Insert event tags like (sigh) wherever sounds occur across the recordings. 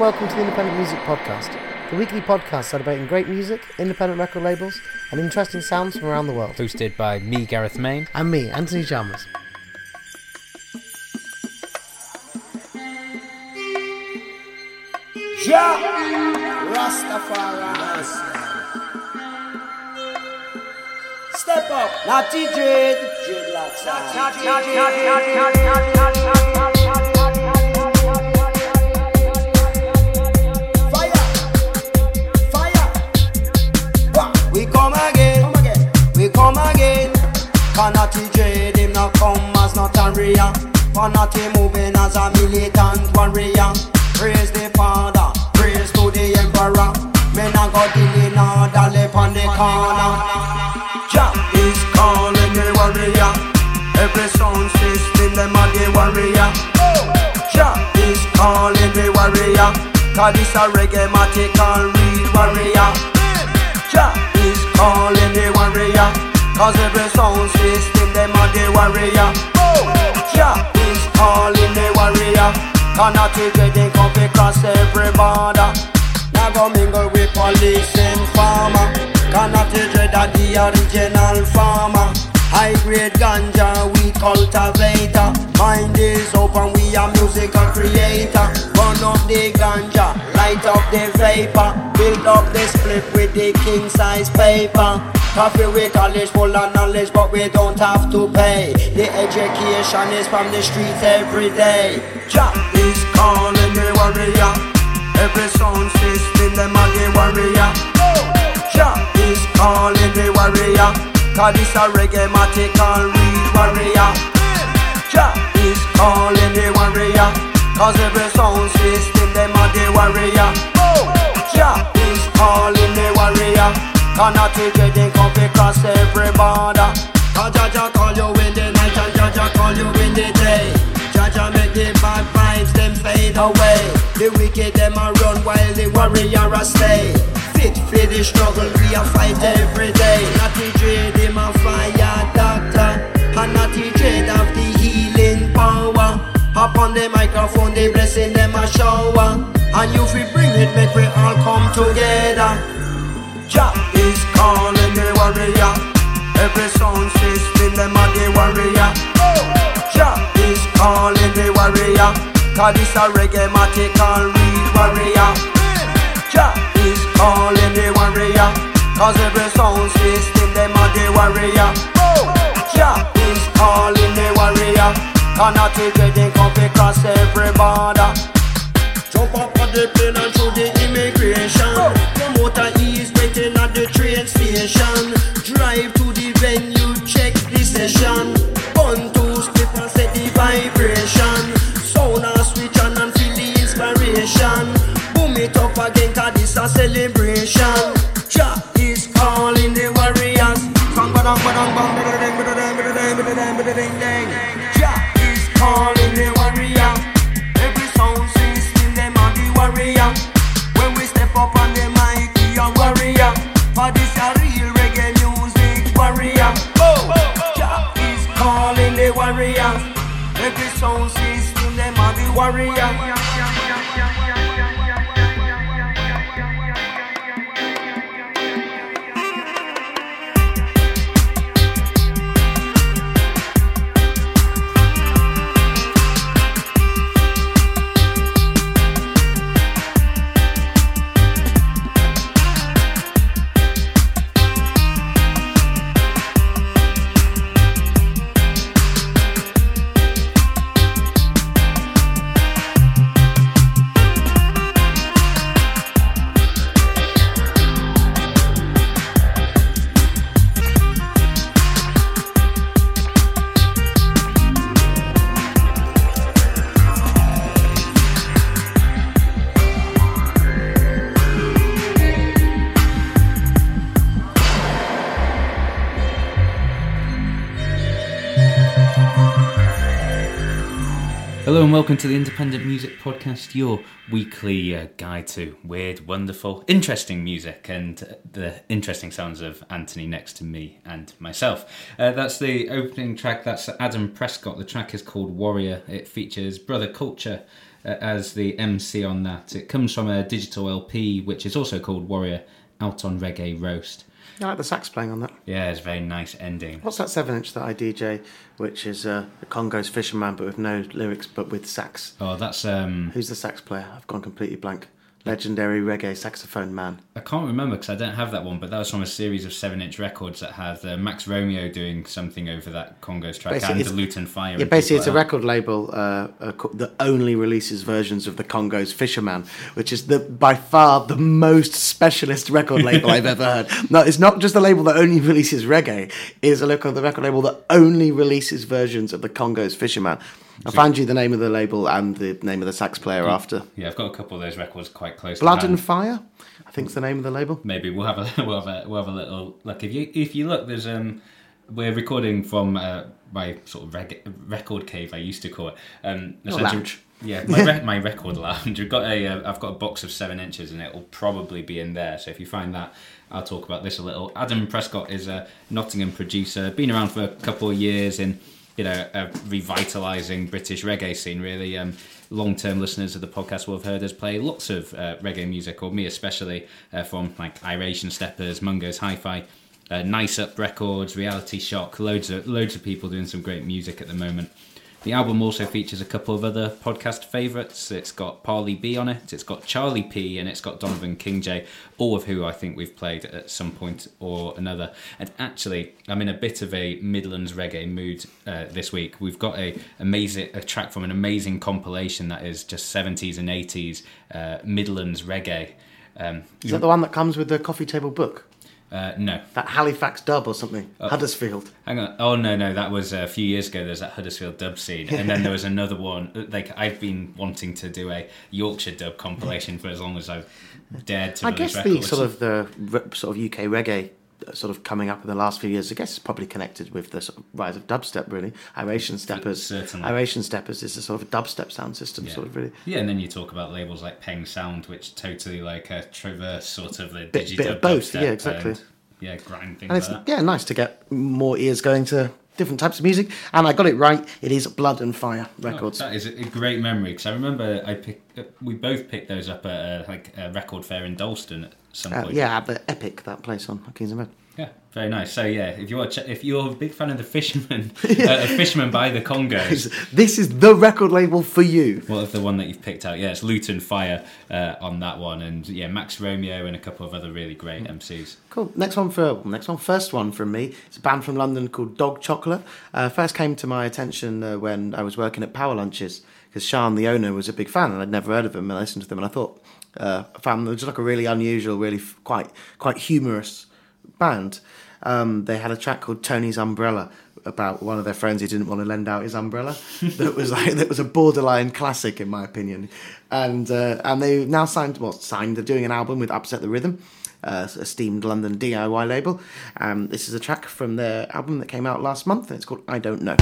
Welcome to the Independent Music Podcast, the weekly podcast celebrating great music, independent record labels, and interesting sounds from around the world. Hosted by me, Gareth Main. And me, Anthony Chalmers. Ja! Rastafari. Step up, Natty Dread Dreadlocks We come again. We come again. Canatty Dread him not come as not a real. Fanati moving as a militant warrior Praise the Father, praise to the Emperor. Men a go in order, left on the corner. Jah is calling the warrior. Every sound system, them a the warrior. Jah is calling the warrior. Cause this a reggae matical read warrior. Jah calling the warrior. Cause every sound system, them a the warrior. Jah is calling the warrior. Cannot take it, come across every border. Now go mingle with police and farmer. Cannot take it, that the original farmer High grade ganja, we cultivator. Mind is open, we are musical creator. Burn up the ganja, light up the vapor. Build up the split with the king size paper. Coffee with college full of knowledge but we don't have to pay. The education is from the streets every day. Jah is calling the warrior. Every sound system them a the warrior. Jah is calling the warrior Cause this a reggae matical read warrior. Jah is calling the warrior. Cause every sound system them a the warrior. Jah is calling the warrior. Cannot take it, they come across every border. Cause Jah Jah call you in the night and Jah Jah call you in the day. Jah Jah make the bad vibes them fade away. The wicked them a run while the warrior a stay. Fit for the struggle we a fight every day. Natty Dread him a fire doctor And Natty Dread have the healing power Up on the microphone the blessing them a shower And you fi bring it make we all come together Jah is calling the warrior. Every sound system, them a the warrior. Jah is calling the warrior. Cause this a reggae matical read warrior. Jah is calling the warrior. Cause every sound system, them a the warrior. Jah is calling the warrior. Cannot take it, come across every border. Jump up on the plane and through the immigration. Promoter is waiting at the train station. Drive to the venue, check the session. One, two, split and set the vibration. Sound a switch on and feel the inspiration. Boom it up again, cause this a celebration. Bang, badang, badang, bang, bidadang, bidadang, bidadang, bidadang, bidadang, dang. Jah is calling the warrior. Every sound system, them are the warrior. When we step up on the mic, we are warrior. For this a real reggae music warrior. Oh, Jah is calling the warrior. Every sound system, them are the warrior. Hello and welcome to the Independent Music Podcast, your weekly uh, guide to weird, wonderful, interesting music and uh, the interesting sounds of Anthony next to me and myself. Uh, that's the opening track, that's Adam Prescott. The track is called Warrior. It features Brother Culture uh, as the MC on that. It comes from a digital LP, which is also called Warrior Out on Reggae Roast. I like the sax playing on that. Yeah, it's a very nice ending. What's that seven inch that I DJ, which is uh, the Congo's Fisherman, but with no lyrics, but with sax? Oh, that's um, Who's the sax player? I've gone completely blank. Legendary reggae saxophone man. I can't remember because I don't have that one, but that was from a series of seven-inch records that had uh, Max Romeo doing something over that Congo's track Basically, and the Lutan Fyah. Yeah, basically, it's a that. record label uh, uh, that only releases versions of the Congo's Fisherman, which is the by far the most specialist record label I've ever heard. (laughs) No, it's not just a label that only releases reggae; it is a record, the record label that only releases versions of the Congo's Fisherman. I'll find you the name of the label and the name of the sax player after. Yeah, I've got a couple of those records quite close. Blood and Fire, I think's the name of the label. maybe we'll have a (laughs) we'll have a we'll have a little look. If you if you look, there's um we're recording from uh, my sort of reg- record cave I used to call it. Um, lounge. Yeah, my re- (laughs) my record lounge. We've got a uh, I've got a box of seven inches and it will probably be in there. So if you find that, I'll talk about this a little. Adam Prescott is a Nottingham producer, been around for a couple of years in you know a revitalising British reggae scene. Really, um, long term listeners of the podcast will have heard us play lots of uh, reggae music, or me especially, uh, from like Iration Steppers, Mungo's Hi-Fi. Uh, nice up records, reality shock, loads of loads of people doing some great music at the moment. The album also features a couple of other podcast favourites. It's got Parly B on it, it's got Charlie P, and it's got Donovan Kingjay, all of who I think we've played at some point or another. And actually, I'm in a bit of a Midlands reggae mood uh, this week. We've got a amazing a track from an amazing compilation that is just 70s and 80s uh, Midlands reggae. Um, Is that the one that comes with the coffee table book? Uh, no, That Halifax dub or something? Huddersfield. Hang on. Oh no, no, that was a few years ago. There's that Huddersfield dub scene, and then there was another one. Like I've been wanting to do a Yorkshire dub compilation for as long as I've dared to. I guess the records. sort of the sort of UK reggae uh, sort of coming up in the last few years. I guess it's probably connected with the sort of rise of dubstep. Really, Iration Steppers. Certainly. Iration Steppers is a sort of a dubstep sound system. Yeah. Sort of really. Yeah, and then you talk about labels like Peng Sound, which totally like uh, traverse sort of the Bit- bit of both, dubstep yeah, exactly. and, yeah, grind things And it's like that. yeah nice to get more ears going to different types of music. And I got it right. It is Blood and Fire Oh, Records. that is a a great memory because I remember I picked. uh, We both picked those up at uh, like a record fair in Dalston some Uh, point. yeah, the Epic that place on Kings Road. Yeah, very nice. So yeah, if you're a ch- if you're a big fan of the Fisherman, (laughs) uh, Fisherman by the Congos, (laughs) This is the record label for you. Well, the one that you've picked out? Yeah, it's Lutan Fyah uh, on that one, and yeah, Max Romeo and a couple of other really great MCs. Cool. Next one for next one, first one from me. It's a band from London called Dog Chocolate. Uh, first came to my attention uh, when I was working at Power Lunches because Sean, the owner, was a big fan, and I'd never heard of them. And I listened to them, and I thought, uh, them just like a really unusual, really f- quite quite humorous band. Um, they had a track called Tony's Umbrella about one of their friends who didn't want to lend out his umbrella. (laughs) that was like that was a borderline classic in my opinion. And uh, and they now signed well signed. They're doing an album with Upset the Rhythm, uh, esteemed London DIY label. Um, this is a track from their album that came out last month, and it's called I Don't Know.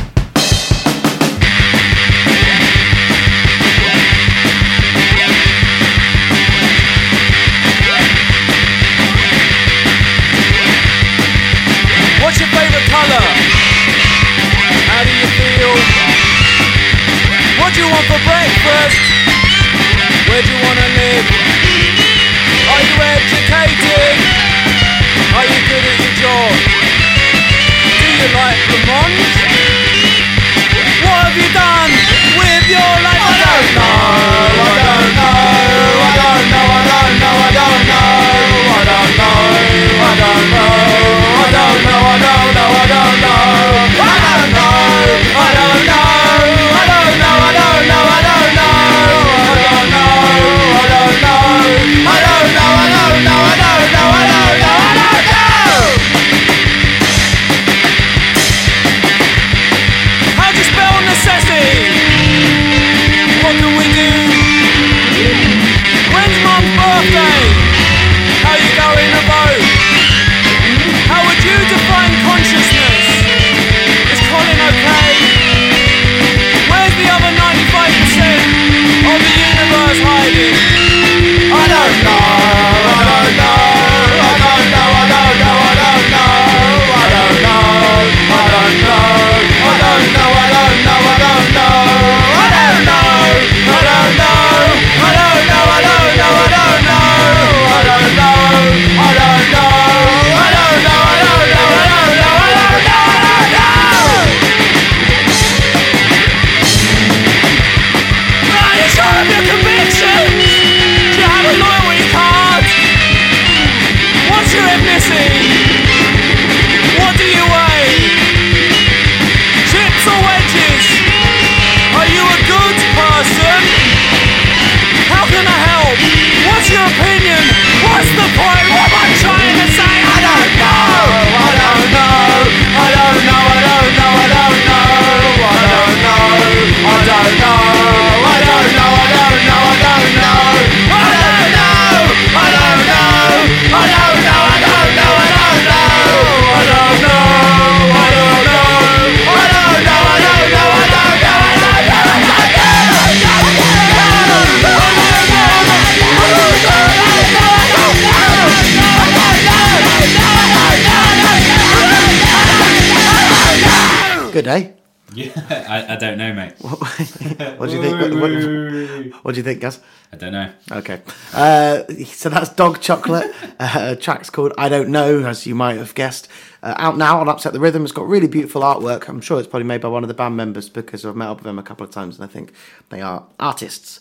Eh? Yeah, (laughs) I, I don't know, mate. (laughs) What do you think? What, what, what do you think, Gus? I don't know. Okay. Uh, so that's Dog Chocolate. (laughs) Uh, track's called I Don't Know, as you might have guessed. Uh, out now on Upset the Rhythm. It's got really beautiful artwork. I'm sure it's probably made by one of the band members because I've met up with them a couple of times and I think they are artists.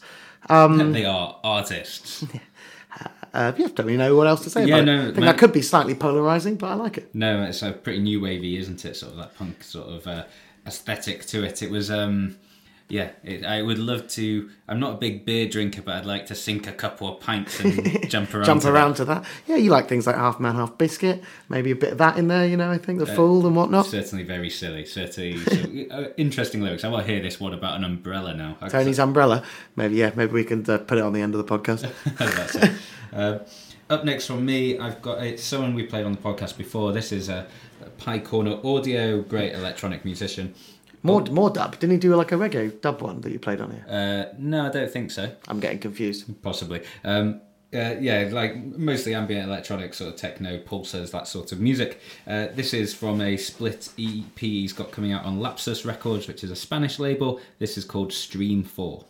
Um, they are artists. Uh, yeah, don't really know what else to say Yeah, about no, it. I think that could be slightly polarising, but I like it. No, it's a pretty new wavy, isn't it? Sort of that punk sort of uh, aesthetic to it. It was, um, yeah. It, I would love to. I'm not a big beer drinker, but I'd like to sink a couple of pints and (laughs) jump around. Jump to around that. to that. Yeah, you like things like Half Man, Half Biscuit. Maybe a bit of that in there, you know, I think. The Uh, Fool and whatnot. Certainly very silly. Certainly (laughs) so, uh, interesting lyrics. I want to hear this. What about an umbrella now? I- Tony's Umbrella. Maybe, yeah, maybe we can uh, put it on the end of the podcast. (laughs) That's it. Uh, up next from me, I've got it's someone we played on the podcast before. This is a, a Pye Corner Audio, great electronic musician. More, more dub. Didn't he do like a reggae dub one that you played on here? Uh, no, I don't think so. I'm getting confused. Possibly. Um, uh, yeah, like mostly ambient electronic, sort of techno, pulsars, that sort of music. Uh, this is from a split EP he's got coming out on Lapsus Records, which is a Spanish label. This is called Stream 4.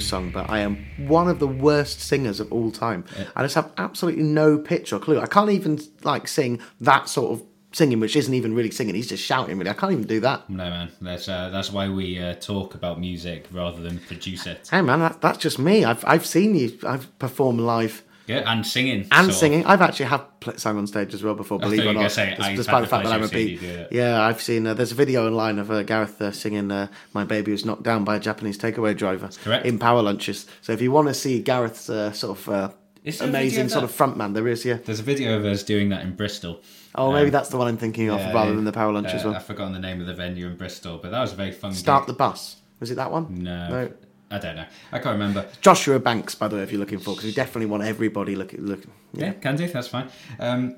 Song, but I am one of the worst singers of all time. I just have absolutely no pitch or clue. I can't even like sing that sort of singing, which isn't even really singing. He's just shouting. Really, I can't even do that. No man, that's uh, that's why we uh, talk about music rather than produce it. Hey man, that, that's just me. I've I've seen you. I've performed live. Yeah, and singing and of. singing. I've actually have sung on stage as well before. Believe it or not, say, despite the fact that I'm a pleasure of seeing beat. you do it. Yeah, I've seen. Uh, there's a video online of uh, Gareth uh, singing uh, "My Baby Was Knocked Down" by a Japanese takeaway driver in power lunches. So if you want to see Gareth's uh, sort of uh, Is there a video amazing sort of frontman, there is. Yeah. There's a video of us doing that in Bristol. Oh, maybe Um, that's the one I'm thinking of, Yeah, rather than the power lunches one. I've forgotten the name of the venue in Bristol, but that was a very fun. Start gig. the bus. Was it that one? No, No. I don't know. I can't remember. Joshua Banks, by the way, if you're looking for, because we definitely want everybody looking. Look, Yeah, can do. That's fine. Um,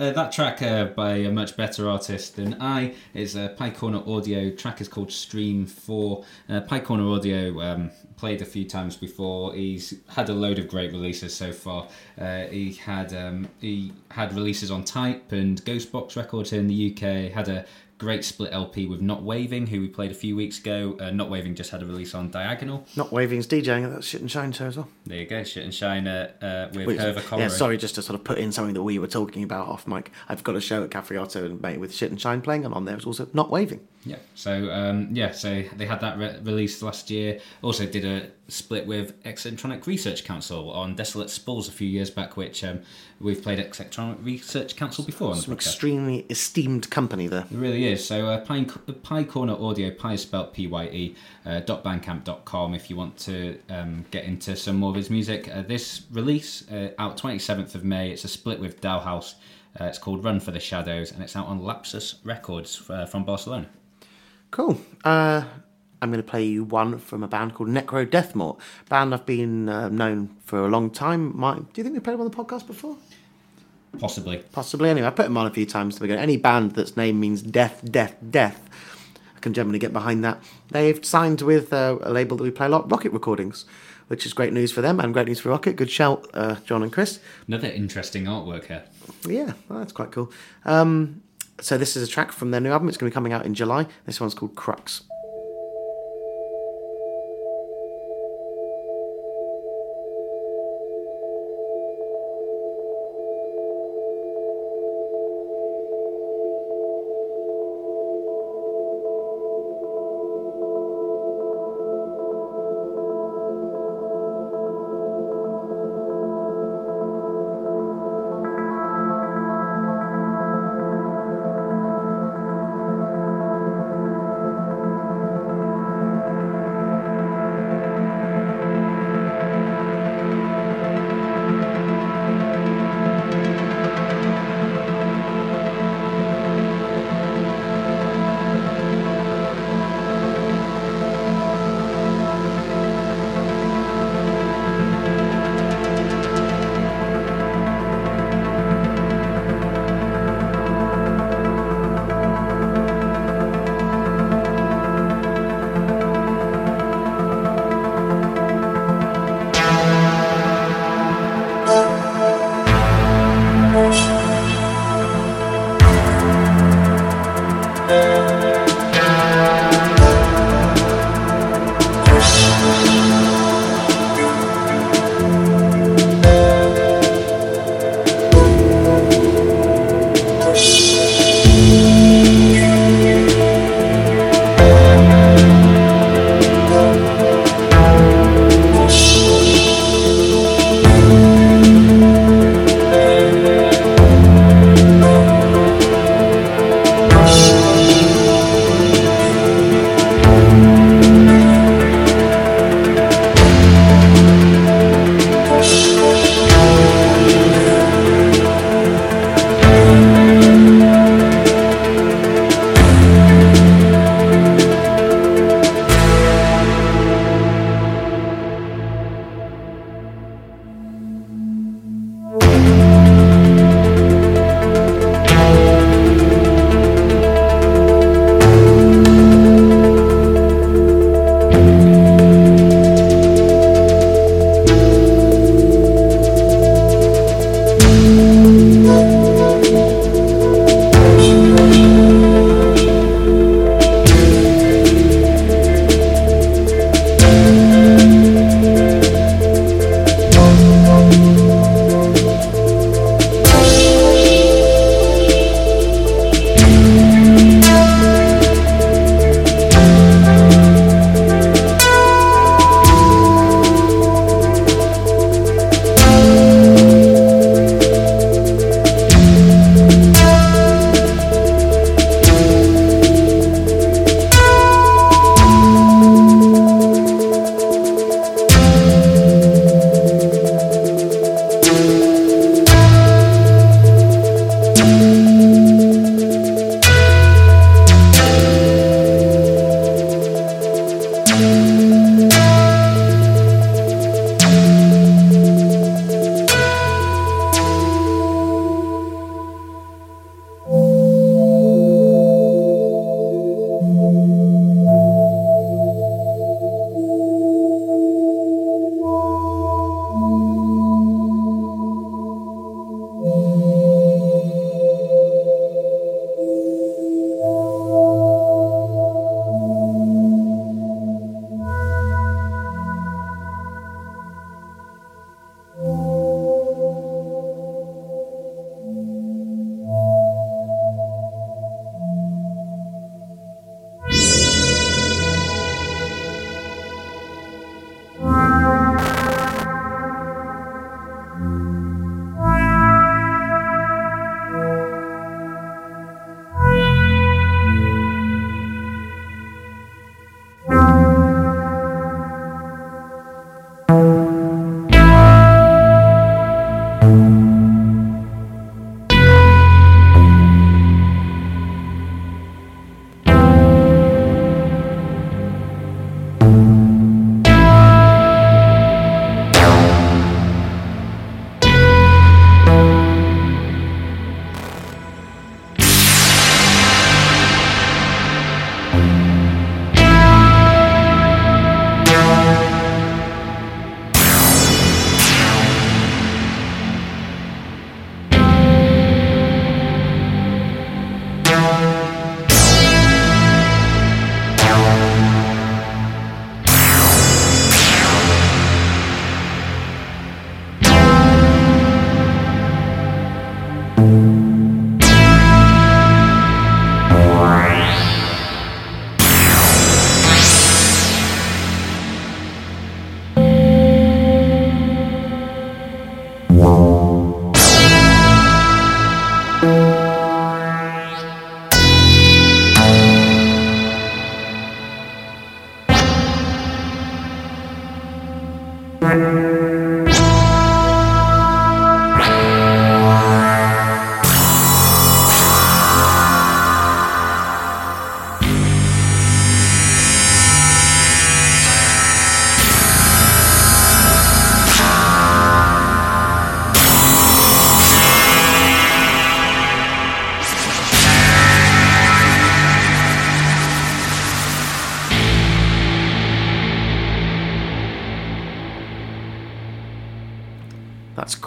uh, that track uh, by a much better artist than I is a Pye Corner Audio. Track is called Stream Four. Uh, Pye Corner Audio um, played a few times before. He's had a load of great releases so far. Uh, he had um, he had releases on Type and Ghostbox Records here in the UK. Had a great split LP with Not Waving, who we played a few weeks ago. Uh, Not Waving just had a release on Diagonal. not Waving's DJing at that shit and shine show as well. There you go, Shit and Shine uh, uh, with Which- Herva Conroy. yeah, sorry, just to sort of put in something that we were talking about off mic. I've got a show at Cafe Oto and mate with Shit and Shine playing, and on there it's also not waving. Yeah. So um, yeah, so they had that re- released last year. Also did a split with Eccentronic Research Council on Desolate Spools a few years back, which um, we've played Eccentronic Research Council before Some extremely esteemed company there. It really is. So uh, Pye, Pye Corner Audio, Pye is spelled P-Y-E, uh, dot bandcamp.com if you want to um, get into some more of his music. Uh, this release, uh, out 27th of May, it's a split with Dow House. Uh, it's called Run for the Shadows and it's out on Lapsus Records uh, from Barcelona. Cool. Uh, I'm going to play you one from a band called Necro Deathmort. Band I've been uh, known for a long time. My, do you think we played them on the podcast before? Possibly. Possibly. Anyway, I put them on a few times to begin. Any band that's name means death, death, death, I can generally get behind that. They've signed with uh, a label that we play a lot, Rocket Recordings, which is great news for them and great news for Rocket. Good shout, uh, John and Chris. Another interesting artwork here. Yeah, well, that's quite cool. Um, so this is a track from their new album. It's going to be coming out in July. This one's called Crux.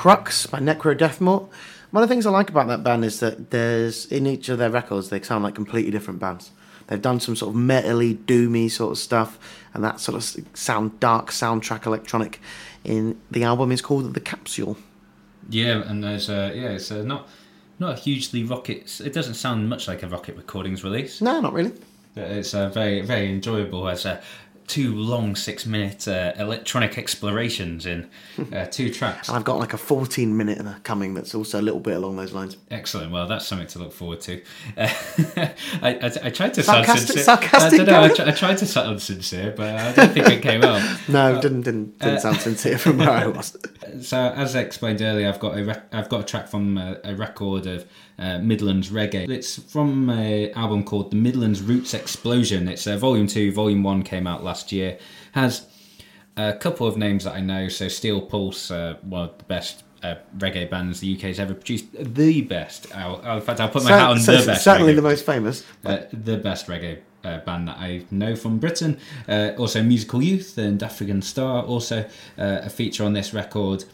Crux by Necro Deathmort. One of the things I like about that band is that there's in each of their records they sound like completely different bands. They've done some sort of metally, doomy sort of stuff, and that sort of sound dark soundtrack electronic. In the album is called The Capsule. Yeah, and there's uh, yeah, it's uh, not not a hugely rocket. It doesn't sound much like a Rocket Recordings release. No, not really. It's uh, very very enjoyable as uh, two long six minute uh, electronic explorations in uh, two tracks. (laughs) And I've got like a 14 minute coming that's also a little bit along those lines. Excellent. Well, that's something to look forward to. Uh, (laughs) I, I, I tried to sound sincere. sarcastic, I, don't know, I, tr- I tried to sound sincere, but I don't think it came out. (laughs) No, didn't didn't, didn't sound sincere from where I was. So, as I explained earlier, I've got a I've got a track from a, a record of uh, Midlands reggae. It's from an album called The Midlands Roots Explosion. It's uh, Volume Two. Volume One came out last year. Has a couple of names that I know. So, Steel Pulse, uh, one of the best. Uh, reggae bands the UK's ever produced, the best. I'll, in fact, I'll put my hat on So- the best. certainly reggae the most famous. uh, the best reggae uh, band that I know from Britain. Uh, also, Musical Youth and African Star, also uh, a feature on this record.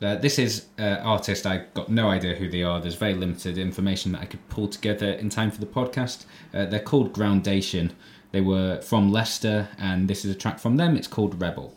Uh, this is uh, artist I got no idea who they are. There's very limited information that I could pull together in time for the podcast. Uh, they're called Groundation. They were from Leicester, and this is a track from them. It's called Rebel.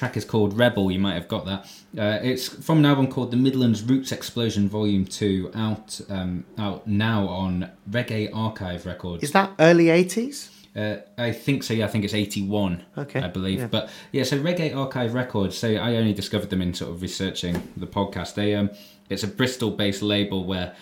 Track is called Rebel. You might have got that. Uh, it's from an album called The Midlands Roots Explosion Volume Two, out um, out now on Reggae Archive Records. Is that early 80s? Uh, I think so. Yeah, I think it's eighty-one. Okay, I believe. yeah. But yeah, so Reggae Archive Records. So I only discovered them in sort of researching the podcast. They um, it's a Bristol-based label where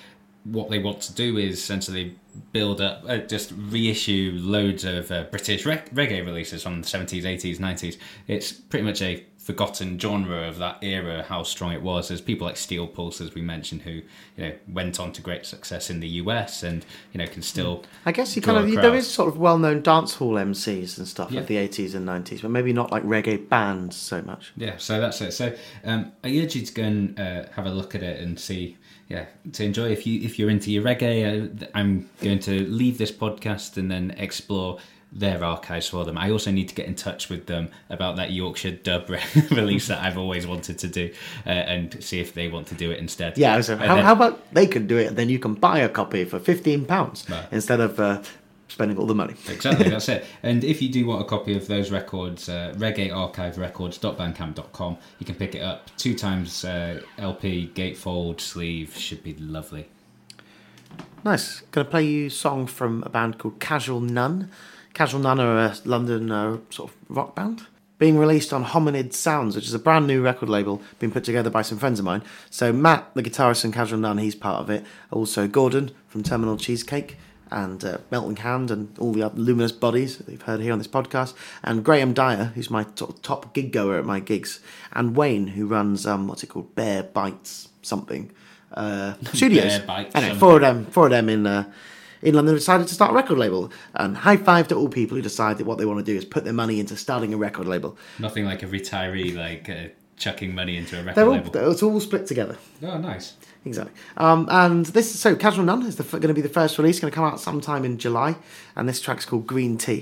what they want to do is essentially build up, uh, just reissue loads of uh, British reg- reggae releases from the seventies, eighties, nineties. It's pretty much a forgotten genre of that era, how strong it was. There's people like Steel Pulse, as we mentioned, who you know went on to great success in the US and you know can still. I guess you kind of there sort of well-known dance hall MCs and stuff Yeah. of the 80s and 90s, but maybe not like reggae bands so much. Yeah, so that's it. So um, I urge you to go and uh, have a look at it and see, yeah, to enjoy. If you if you're into your reggae, uh, I'm going to leave this podcast and then explore their archives for them. I also need to get in touch with them about that Yorkshire dub re- (laughs) release that I've always wanted to do, uh, and see if they want to do it instead. Yeah, so how, then- how about they can do it and then you can buy a copy for £15 Right. instead of uh, spending all the money. Exactly, (laughs) that's it. And if you do want a copy of those records, uh, reggaearchiverecords.bandcamp.com, you can pick it up two times uh, LP, gatefold, sleeve, should be lovely. Nice. Going to play you a song from a band called Casual Nun. Casual Nun are a London uh, sort of rock band. Being released on Hominid Sounds, which is a brand new record label being put together by some friends of mine. So Matt, the guitarist in Casual Nun, he's part of it. Also Gordon from Terminal Cheesecake and uh, Melting Hand and all the other luminous bodies that you've heard here on this podcast. And Graham Dyer, who's my of top gig goer at my gigs. And Wayne, who runs, um, what's it called? Bear Bites something. Uh, (laughs) studios. Bear Bites Anyway, four of them, four of them in uh, in London decided to start a record label. And high five to all people who decide that what they want to do is put their money into starting a record label. Nothing like a retiree like uh, chucking money into a record all label. it's all split together. Oh, nice. Exactly. Um, and this so Casual Nun is going to be the first release. Going to come out sometime in July, and this track's called Green Tea.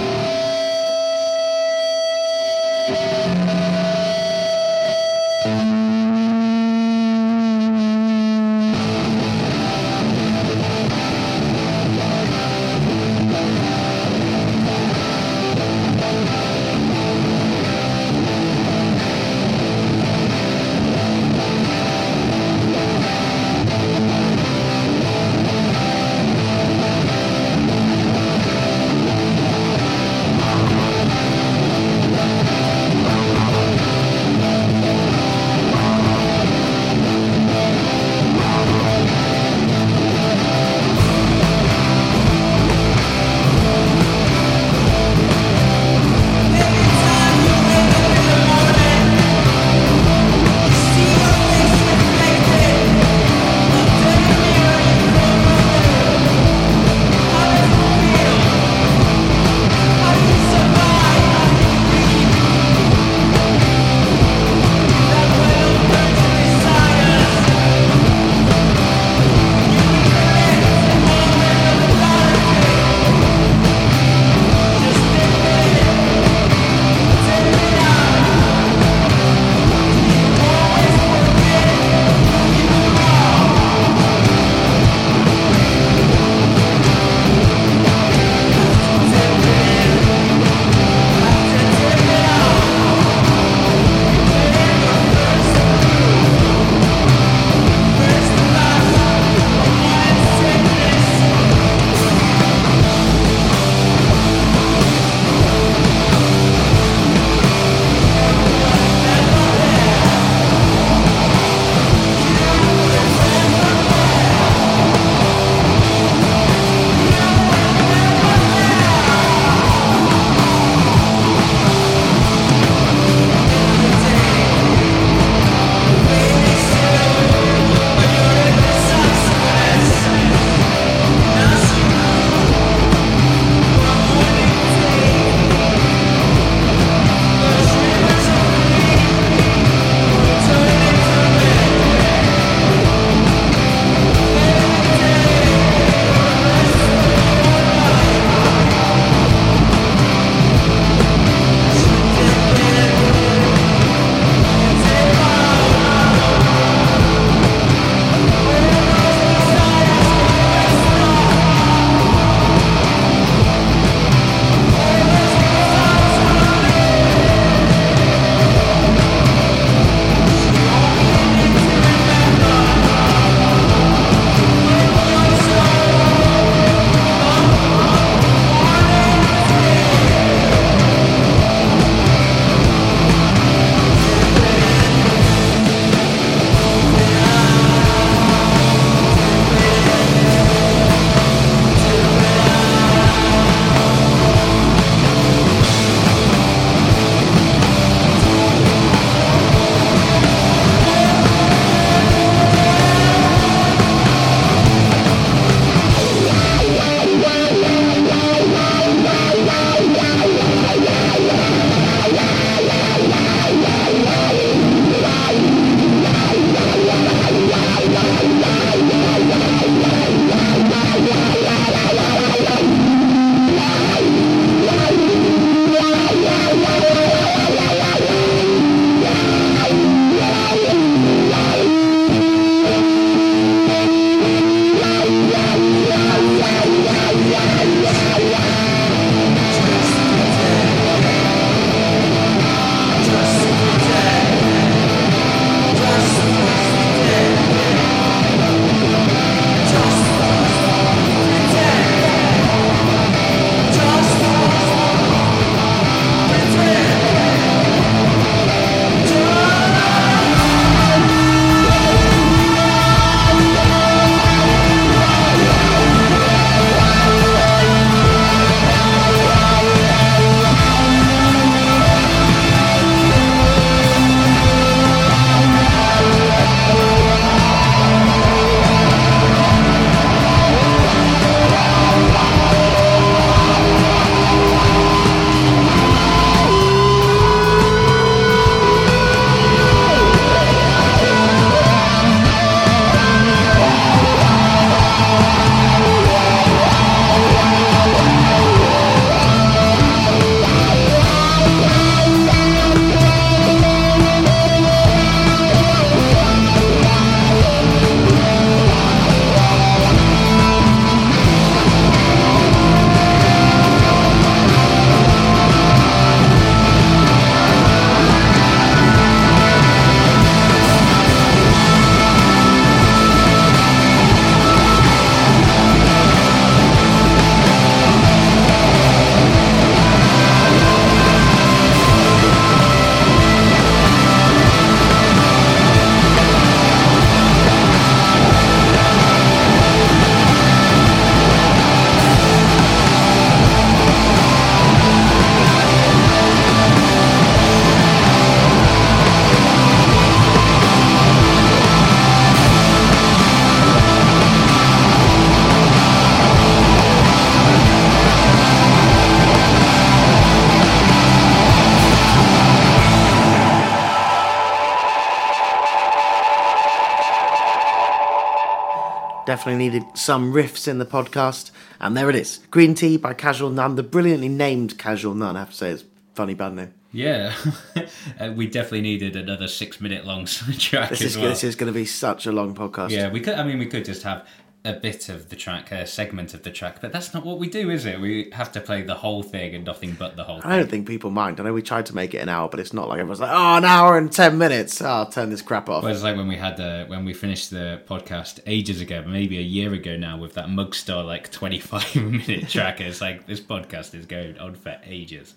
Definitely needed some riffs in the podcast, and there it is. Green Tea by Casual Nun, the brilliantly named Casual Nun. I have to say, it's a funny band name. Yeah, (laughs) uh, we definitely needed another six minute long (laughs) track This is well. this is going to be such a long podcast. Yeah, we could. I mean, we could just have a bit of the track, a segment of the track, but that's not what we do, is it? We have to play the whole thing and nothing but the whole thing. I don't think people mind. I know we tried to make it an hour, but it's not like everyone's like, oh, an hour and ten minutes. Oh, I'll turn this crap off. Well, it's like when we had the when we finished the podcast ages ago, maybe a year ago now, with that Mugstar like twenty five (laughs) minute track. It's like this podcast is going on for ages.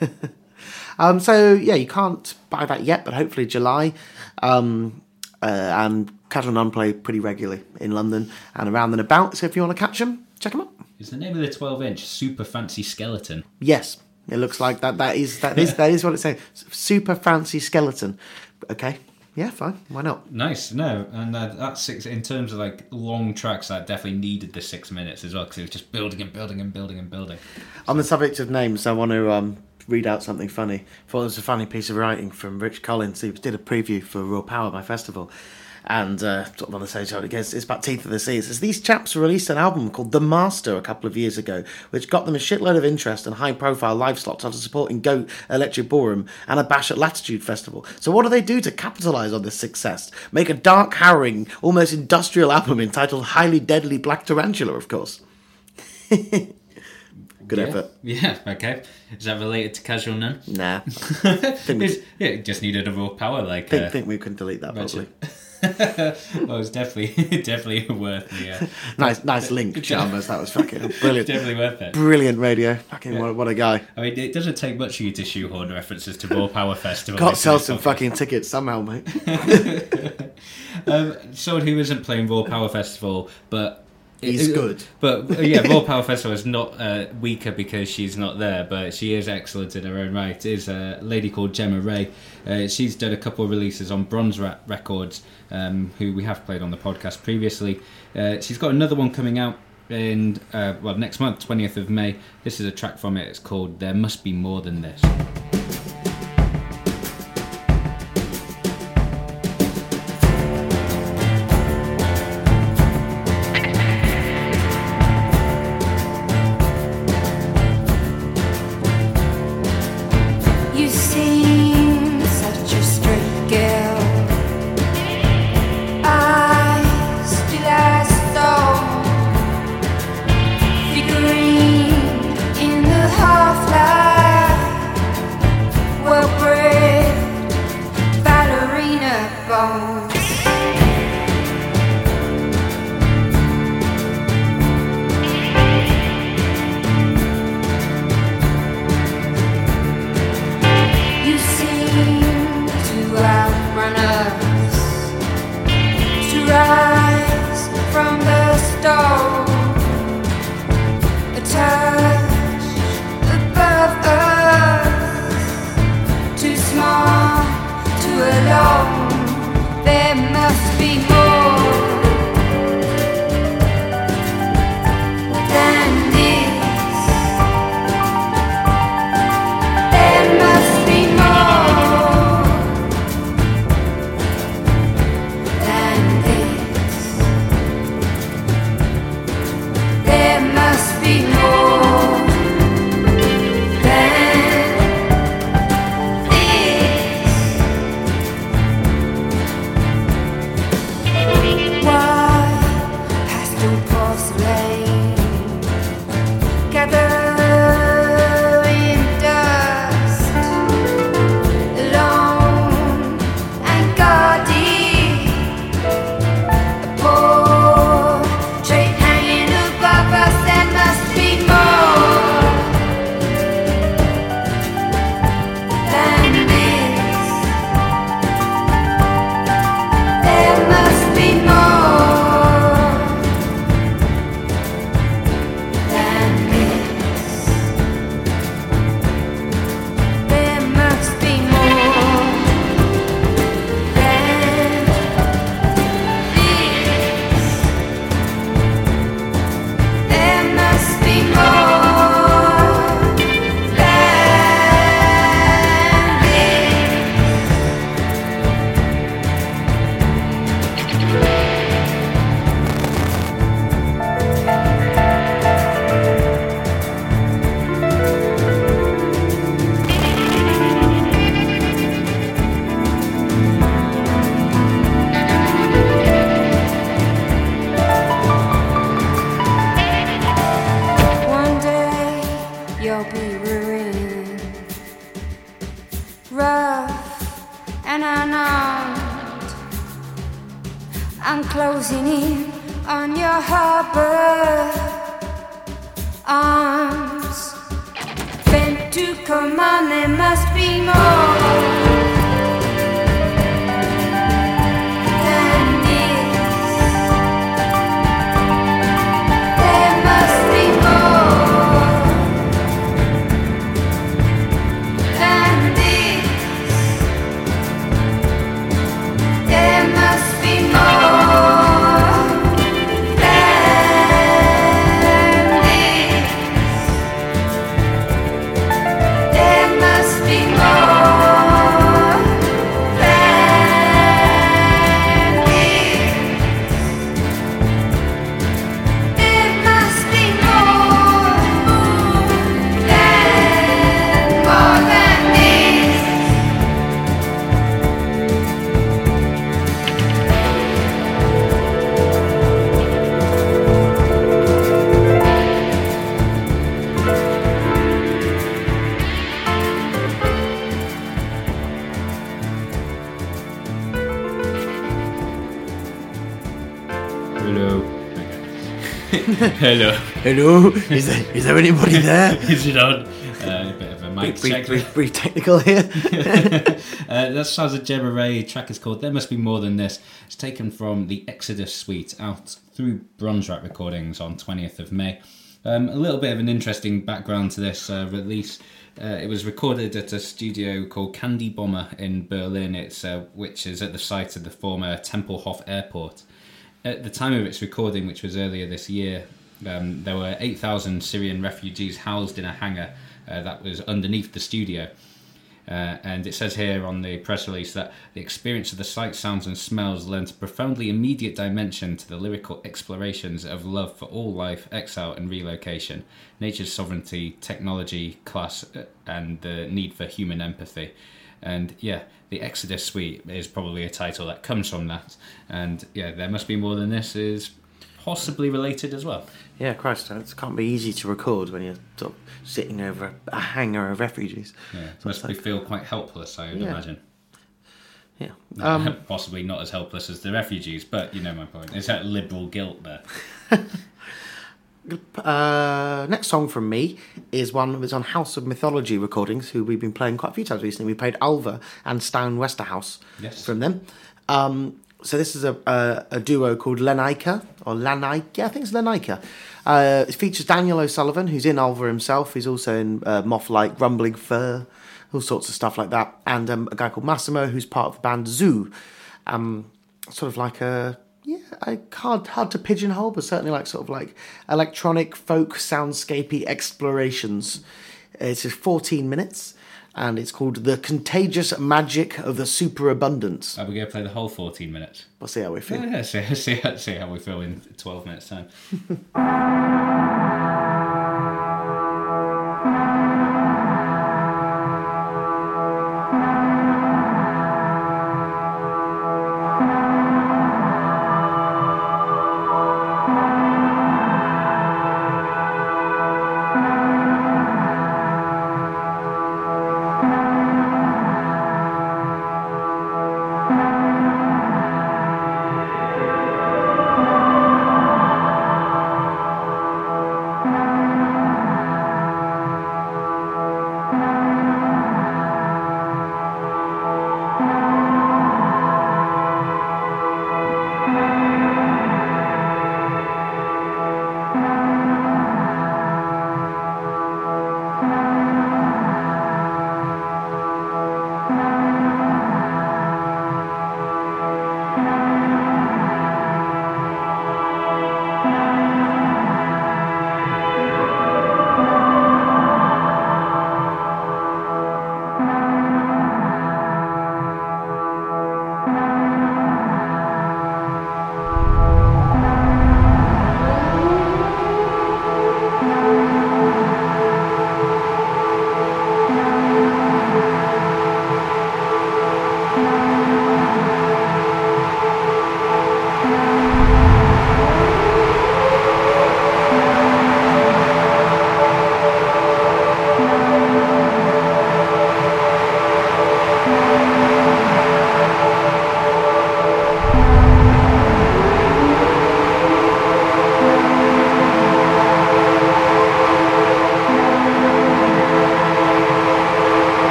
(laughs) Um, so yeah, you can't buy that yet, but hopefully July. Um, uh, and Casual Nun play pretty regularly in London and around and about. So if you want to catch them, check them out. Is the name of the twelve inch Super Fancy Skeleton? Yes, it looks like that. That is that is that is what it's saying. Super fancy skeleton. Okay, yeah, fine. Why not? Nice, no, and uh, that's six in terms of like long tracks. That definitely needed the six minutes as well because it was just building and building and building and building. On the subject of names, I want to um, read out something funny. thought it was a funny piece of writing from Rich Collins. He did a preview for Raw Power, my festival. And uh, sort of on the stage, goes, it's about Teeth of the Seas. It says, These chaps released an album called The Master a couple of years ago, which got them a shitload of interest and high profile live slots after supporting Goat Electric Ballroom and a bash at Latitude Festival. So, what do they do to capitalise on this success? Make a dark, harrowing, almost industrial album entitled Highly Deadly Black Tarantula, of course. (laughs) Good yeah. effort. Yeah, okay. Is that related to Casual Nun? Nah. (laughs) think, we, yeah, it just needed a raw power like. think, uh, think we can delete that probably. (laughs) well, it's definitely (laughs) definitely worth the. Uh, Nice, nice link, (laughs) Chalmers. That was fucking brilliant. definitely worth it. Brilliant radio. Fucking what, what a guy. I mean, it doesn't take much for you to shoehorn references to Raw Power (laughs) Festival. Got to sell some fucking tickets somehow, mate. Um, someone who isn't playing Raw Power Festival, but He's it- good. But uh, yeah, (laughs) More Power Festival is not uh, weaker because she's not there, but she is excellent in her own right. Is a lady called Gemma Ray. Uh, she's done a couple of releases on Bronze Rat Records, um, who we have played on the podcast previously. Uh, she's got another one coming out in uh, well next month, twentieth of May. This is a track from it. It's called "There Must Be More Than This." Hello. Hello, is there, is there anybody (laughs) there? Is it on? Uh, a bit of a mic Brief, brief, brief technical here. (laughs) Uh, that sounds a Gemma Ray track is called There Must Be More Than This. It's taken from the Exodus suite out through Bronze Rat Recordings on 20th of May. Um, a little bit of an interesting background to this uh, release. Uh, it was recorded at a studio called Candy Bomber in Berlin, it's, uh, which is at the site of the former Tempelhof Airport. At the time of its recording, which was earlier this year, um, there were 8,000 Syrian refugees housed in a hangar uh, that was underneath the studio. Uh, and it says here on the press release that the experience of the sights, sounds, and smells lent a profoundly immediate dimension to the lyrical explorations of love for all life, exile, and relocation, nature's sovereignty, technology, class, uh, and the need for human empathy. And yeah, the Exodus Suite is probably a title that comes from that. And yeah, there must be more than this is possibly related as well. yeah, Christ, it can't be easy to record when you're sort of sitting over a hangar of refugees. Yeah, So must like- feel quite helpless, I would Yeah. imagine. Yeah. (laughs) Um, Possibly not as helpless as the refugees, but you know my point. It's that liberal guilt there. (laughs) Uh, next song from me is one that was on House of Mythology recordings, who we've been playing quite a few times recently. We played Ulver and Stian Westerhus Yes. from them. Um, so this is a, a, a duo called Lenaika, or Lanaika, yeah, I think it's Lenaika. Uh, it features Daniel O'Sullivan, who's in Ulver himself. He's also in uh, Mothlite, Grumbling Fur, all sorts of stuff like that. And um, a guy called Massimo, who's part of the band Zu. Um, sort of like a yeah, I hard hard to pigeonhole, but certainly like sort of like electronic folk soundscapey explorations. It's just 14 minutes, and it's called "The Contagious Magic of the Superabundance." Are we going to play the whole 14 minutes? We'll see how we feel. Yeah, yeah see, (laughs) see, see how we feel in 12 minutes' time. (laughs)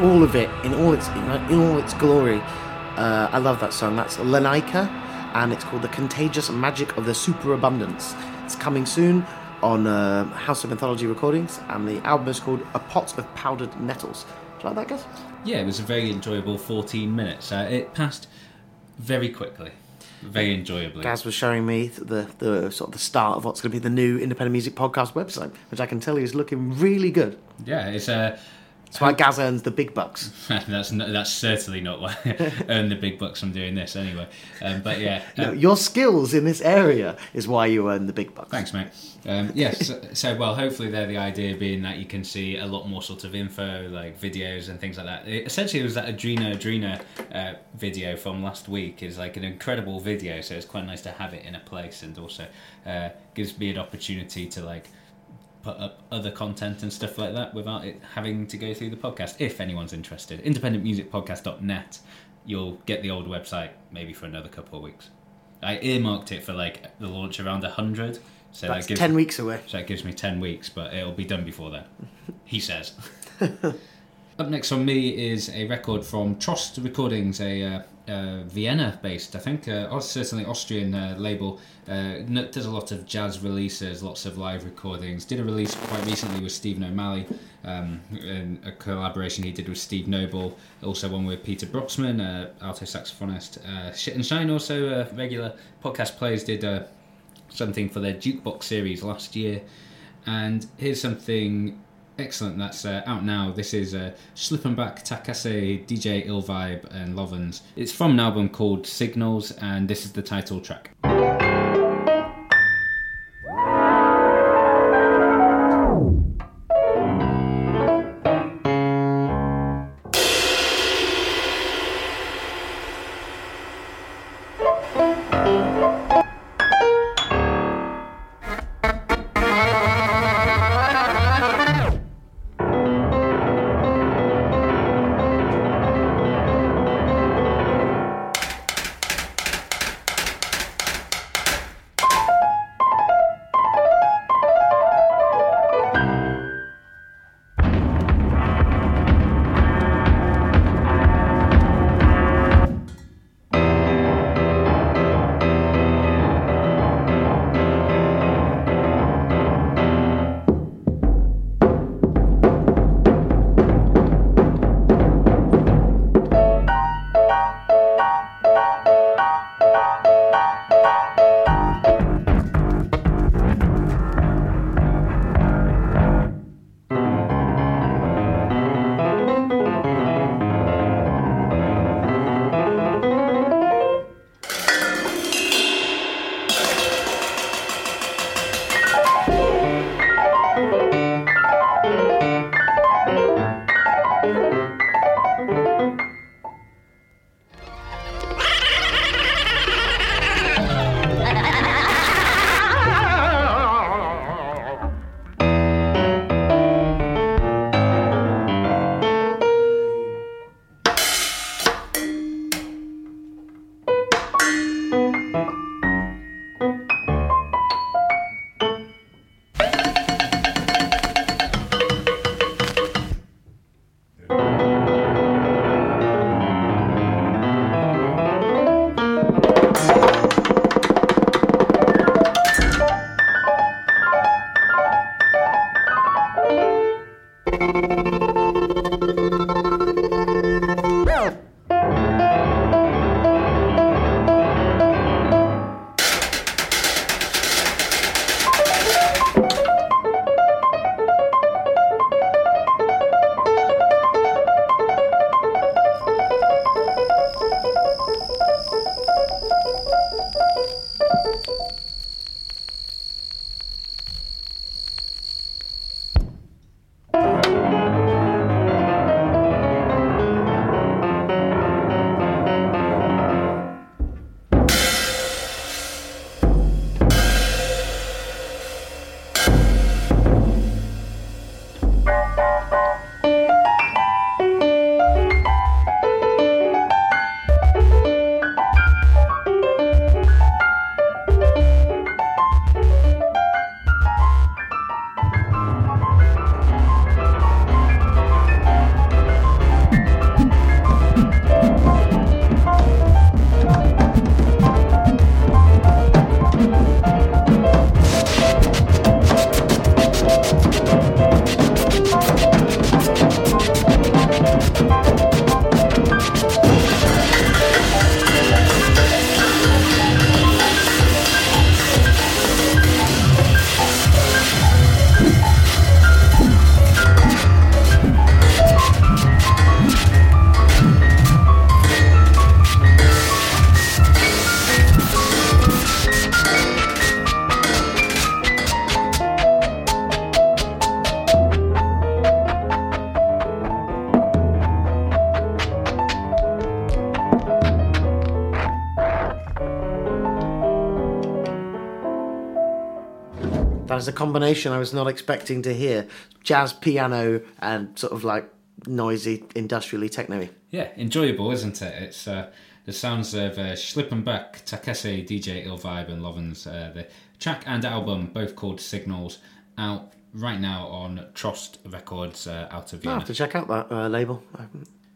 all of it in all its in all its glory. Uh, I love that song. That's Lenaika, and it's called "The Contagious Magic of the Superabundance." It's coming soon on uh, House of Mythology Recordings, and the album is called "A Pot of Powdered Nettles." Do you like that, guys? Yeah, it was a very enjoyable 14 minutes. Uh, it passed very quickly, very enjoyably. Gaz was showing me the the sort of the start of what's going to be the new independent music podcast website, which I can tell you is looking really good. Yeah, it's uh, That's why Gaz earns the big bucks. (laughs) that's no, that's certainly not why I (laughs) earn the big bucks from doing this anyway. Um, but yeah, uh, (laughs) No, your skills in this area is why you earn the big bucks. Thanks, mate. Um, yes, so, so well, hopefully there the idea being that you can see a lot more sort of info, like videos and things like that. It, essentially, it was that Adrena Adrena uh, video from last week is like an incredible video, so it's quite nice to have it in a place, and also uh, gives me an opportunity to like put up other content and stuff like that without it having to go through the podcast. If anyone's interested, independentmusicpodcast.net, you'll get the old website maybe for another couple of weeks. I earmarked it for like the launch around hundred. So That's that gives, ten weeks away. So that gives me 10 weeks, but it'll be done before then. He says. (laughs) Up next on me is a record from Trost Recordings, a uh, uh, Vienna based, I think, uh, certainly Austrian uh, label. Uh, does a lot of jazz releases, lots of live recordings. Did a release quite recently with Stephen O'Malley, um, a collaboration he did with Steve Noble. Also one with Peter Brötzmann, uh, alto saxophonist. Uh, Shit and Shine, also regular podcast players, did something for their jukebox series last year. And here's something excellent that's uh, out now. This is uh, Schlippenbach, Takase, DJ Illvibe, and Lovens. It's from an album called Signals, and this is the title track. Combination I was not expecting to hear: jazz, piano, and sort of like noisy, industrially techno Yeah, enjoyable, isn't it? It's uh, the sounds of uh, Schlippenbach, Takase, DJ Illvibe, and Lovens. Uh, the track and album, both called Signals, out right now on Trost Records uh, out of I'll Vienna. have to check out that uh, label.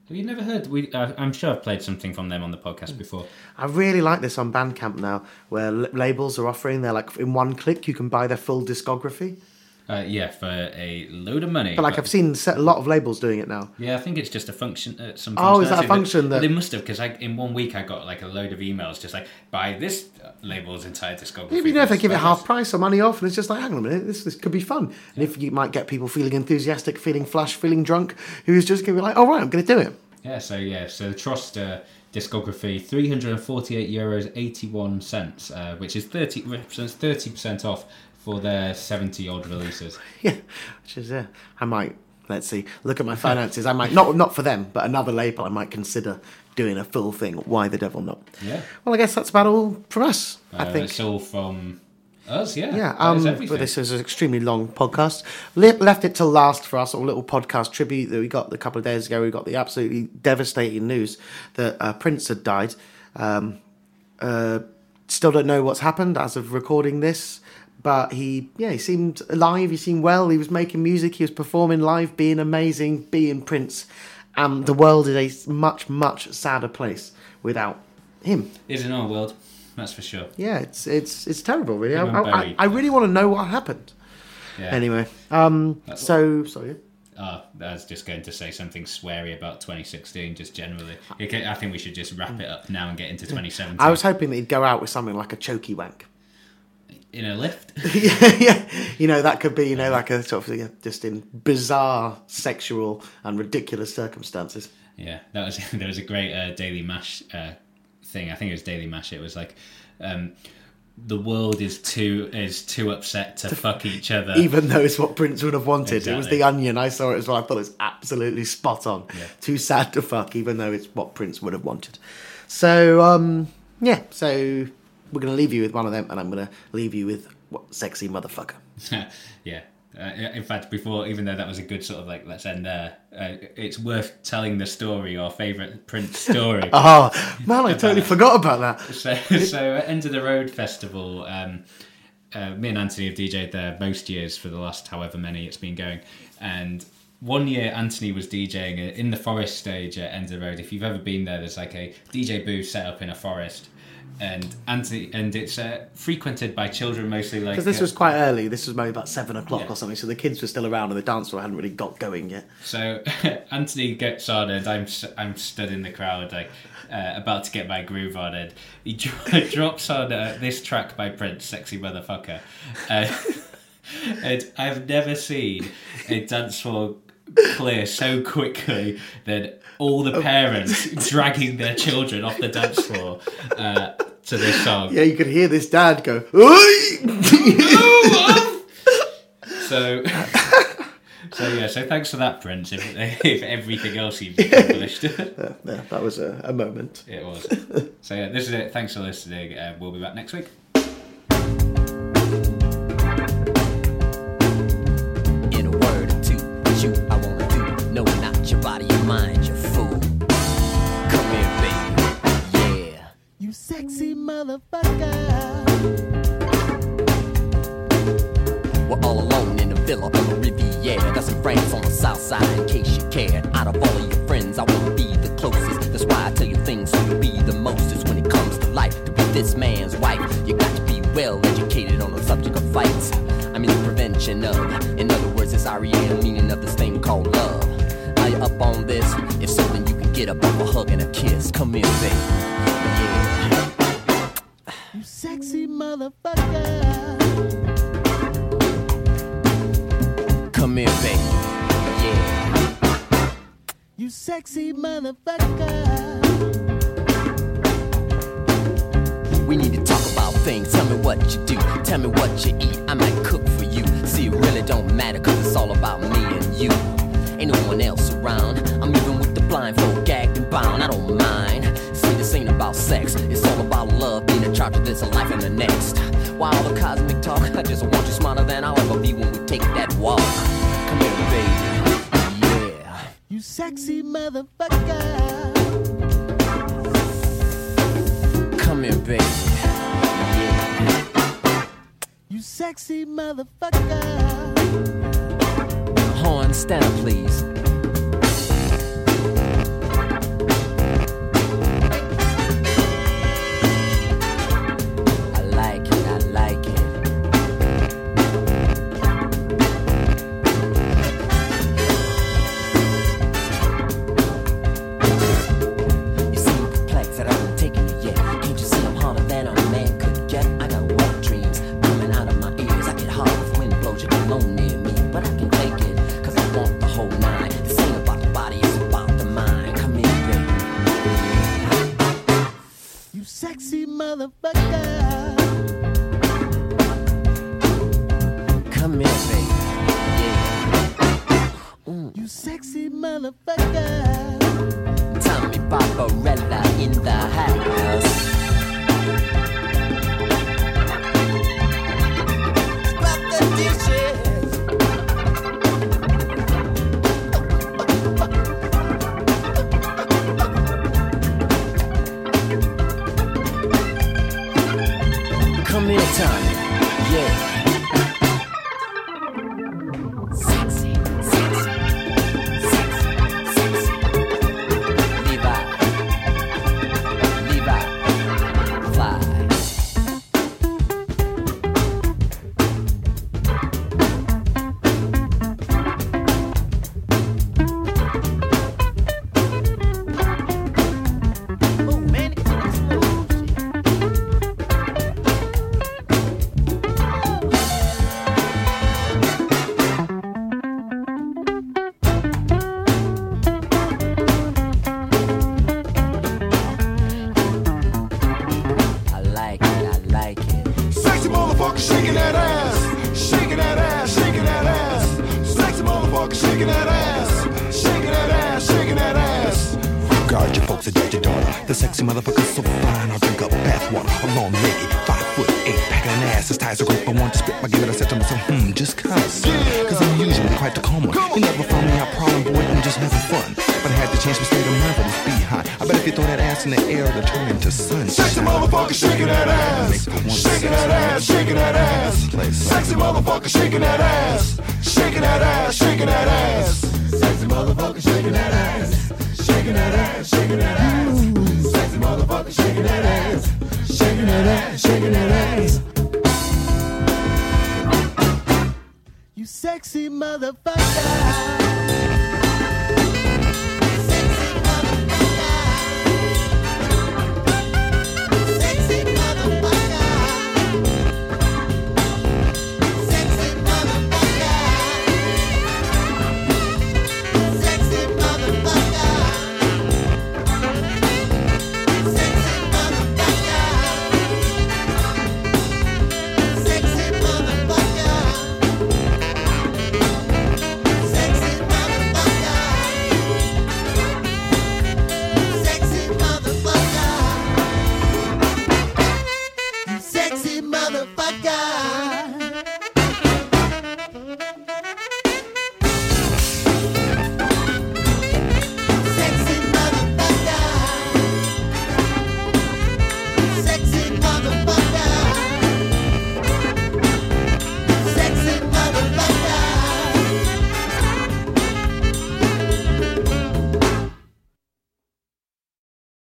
Have you never heard? We, uh, I'm sure I've played something from them on the podcast before. I really like this on Bandcamp now, where l- labels are offering. They're like in one click, you can buy their full discography. Uh, yeah, for a load of money. But like I've seen a lot of labels doing it now. Yeah, I think it's just a function. Uh, some Oh, is that a function that- they must have? Because in one week I got like a load of emails just like buy this label's entire discography. Maybe you know if they give it half price or money off, and it's just like, hang on a minute, this this could be fun. And if you might get people feeling enthusiastic, feeling flush, feeling drunk, who's just going to be like, all right, I'm going to do it. Yeah, so yeah, so the Trost uh, discography, three hundred and forty-eight euros eighty-one cents, uh, which is thirty represents thirty percent off for their seventy-odd releases. (laughs) Yeah, which is yeah. I might let's see. Look at my finances. I might not not for them, but another label. I might consider doing a full thing. Why the devil not? Yeah, Well, I guess that's about all from us. I Uh, think. it's all from us. Yeah, Yeah, um, but this is an extremely long podcast. Le- left it to last for our sort of little podcast tribute that we got a couple of days ago. We got the absolutely devastating news that uh, Prince had died. Um, uh, still don't know what's happened as of recording this, but he, yeah, he seemed alive. He seemed well. He was making music. He was performing live, being amazing, being Prince. And the world is a much, much sadder place without him. is in our world, that's for sure. Yeah, it's it's it's terrible, really. I, I, I, really want to know what happened. Yeah. Anyway, um, That's so sorry. Uh, I was just going to say something sweary about 2016, just generally. I think we should just wrap it up now and get into 2017. I was hoping that he'd go out with something like a chokey wank. In a lift. (laughs) yeah, yeah, you know that could be, you know, like a sort of yeah, just in bizarre sexual and ridiculous circumstances. Yeah, that was (laughs) there was a great uh, Daily Mash uh, thing. I think it was Daily Mash. It was like um, the world is too is too upset to fuck each other. Even though it's what Prince would have wanted, it was the Onion. I saw it as well. I thought it was absolutely spot on. Yeah. Too sad to fuck, even though it's what Prince would have wanted. So, um, yeah. So we're gonna leave you with one of them, and I'm gonna leave you with what sexy motherfucker. (laughs) yeah. Uh, in fact, before even though that was a good sort of like let's end there, uh, it's worth telling the story, our favourite Prince (laughs) story. Oh man, I totally forgot about that. (laughs) So, so at End of the Road Festival, um, uh, me and Anthony have DJ'd there most years for the last however many it's been going. And one year, Anthony was DJing in the forest stage at End of the Road. If you've ever been there, there's like a DJ booth set up in a forest. And Anthony, and it's uh, frequented by children mostly. Like Because this uh, was quite early. This was maybe about seven o'clock Yeah. or something. So the kids were still around, and the dance floor hadn't really got going yet. So (laughs) Anthony gets on, and I'm I'm stood in the crowd, like uh, about to get my groove on, and he (laughs) dro- (laughs) drops on uh, this track by Prince, "Sexy Motherfucker," uh, and I've never seen a dance floor clear so quickly than all the parents dragging their children off the dance floor uh, to this song. Yeah, you could hear this dad go, (laughs) So. (laughs) So yeah, so thanks for that, Prince. If, if everything else you've accomplished. (laughs) yeah, that was a, a moment. It was. so yeah, this is it. Thanks for listening. Uh, we'll be back next week. Motherfucker. We're all alone in a villa on the Riviera. Got some friends on the south side in case you cared. Out of all of your friends, I wanna be the closest. That's why I tell you things so you'll be the mostest when it comes to life. To be this man's wife, you got to be well educated on the subject of fights. I mean, the prevention of. In other words, it's REM meaning of this thing called love. Are you up on this? If so, then you can get up off a hug and a kiss. Come here, baby. Yeah. Motherfucker. Come here, baby. Yeah. You sexy motherfucker. We need to talk about things. Tell me what you do. Tell me what you eat. I might cook for you. See, it really don't matter, cause it's all about me and you. Ain't no one else around. I'm even with the blindfold, gagged and bound. I don't mind ain't about sex. It's all about love, being in charge of this life and the next. While the cosmic talk, I just want you smarter than I'll ever be when we take that walk. Come here, baby. Yeah. You sexy motherfucker. Come here, baby. Yeah. You sexy motherfucker. Horn, stand up, please.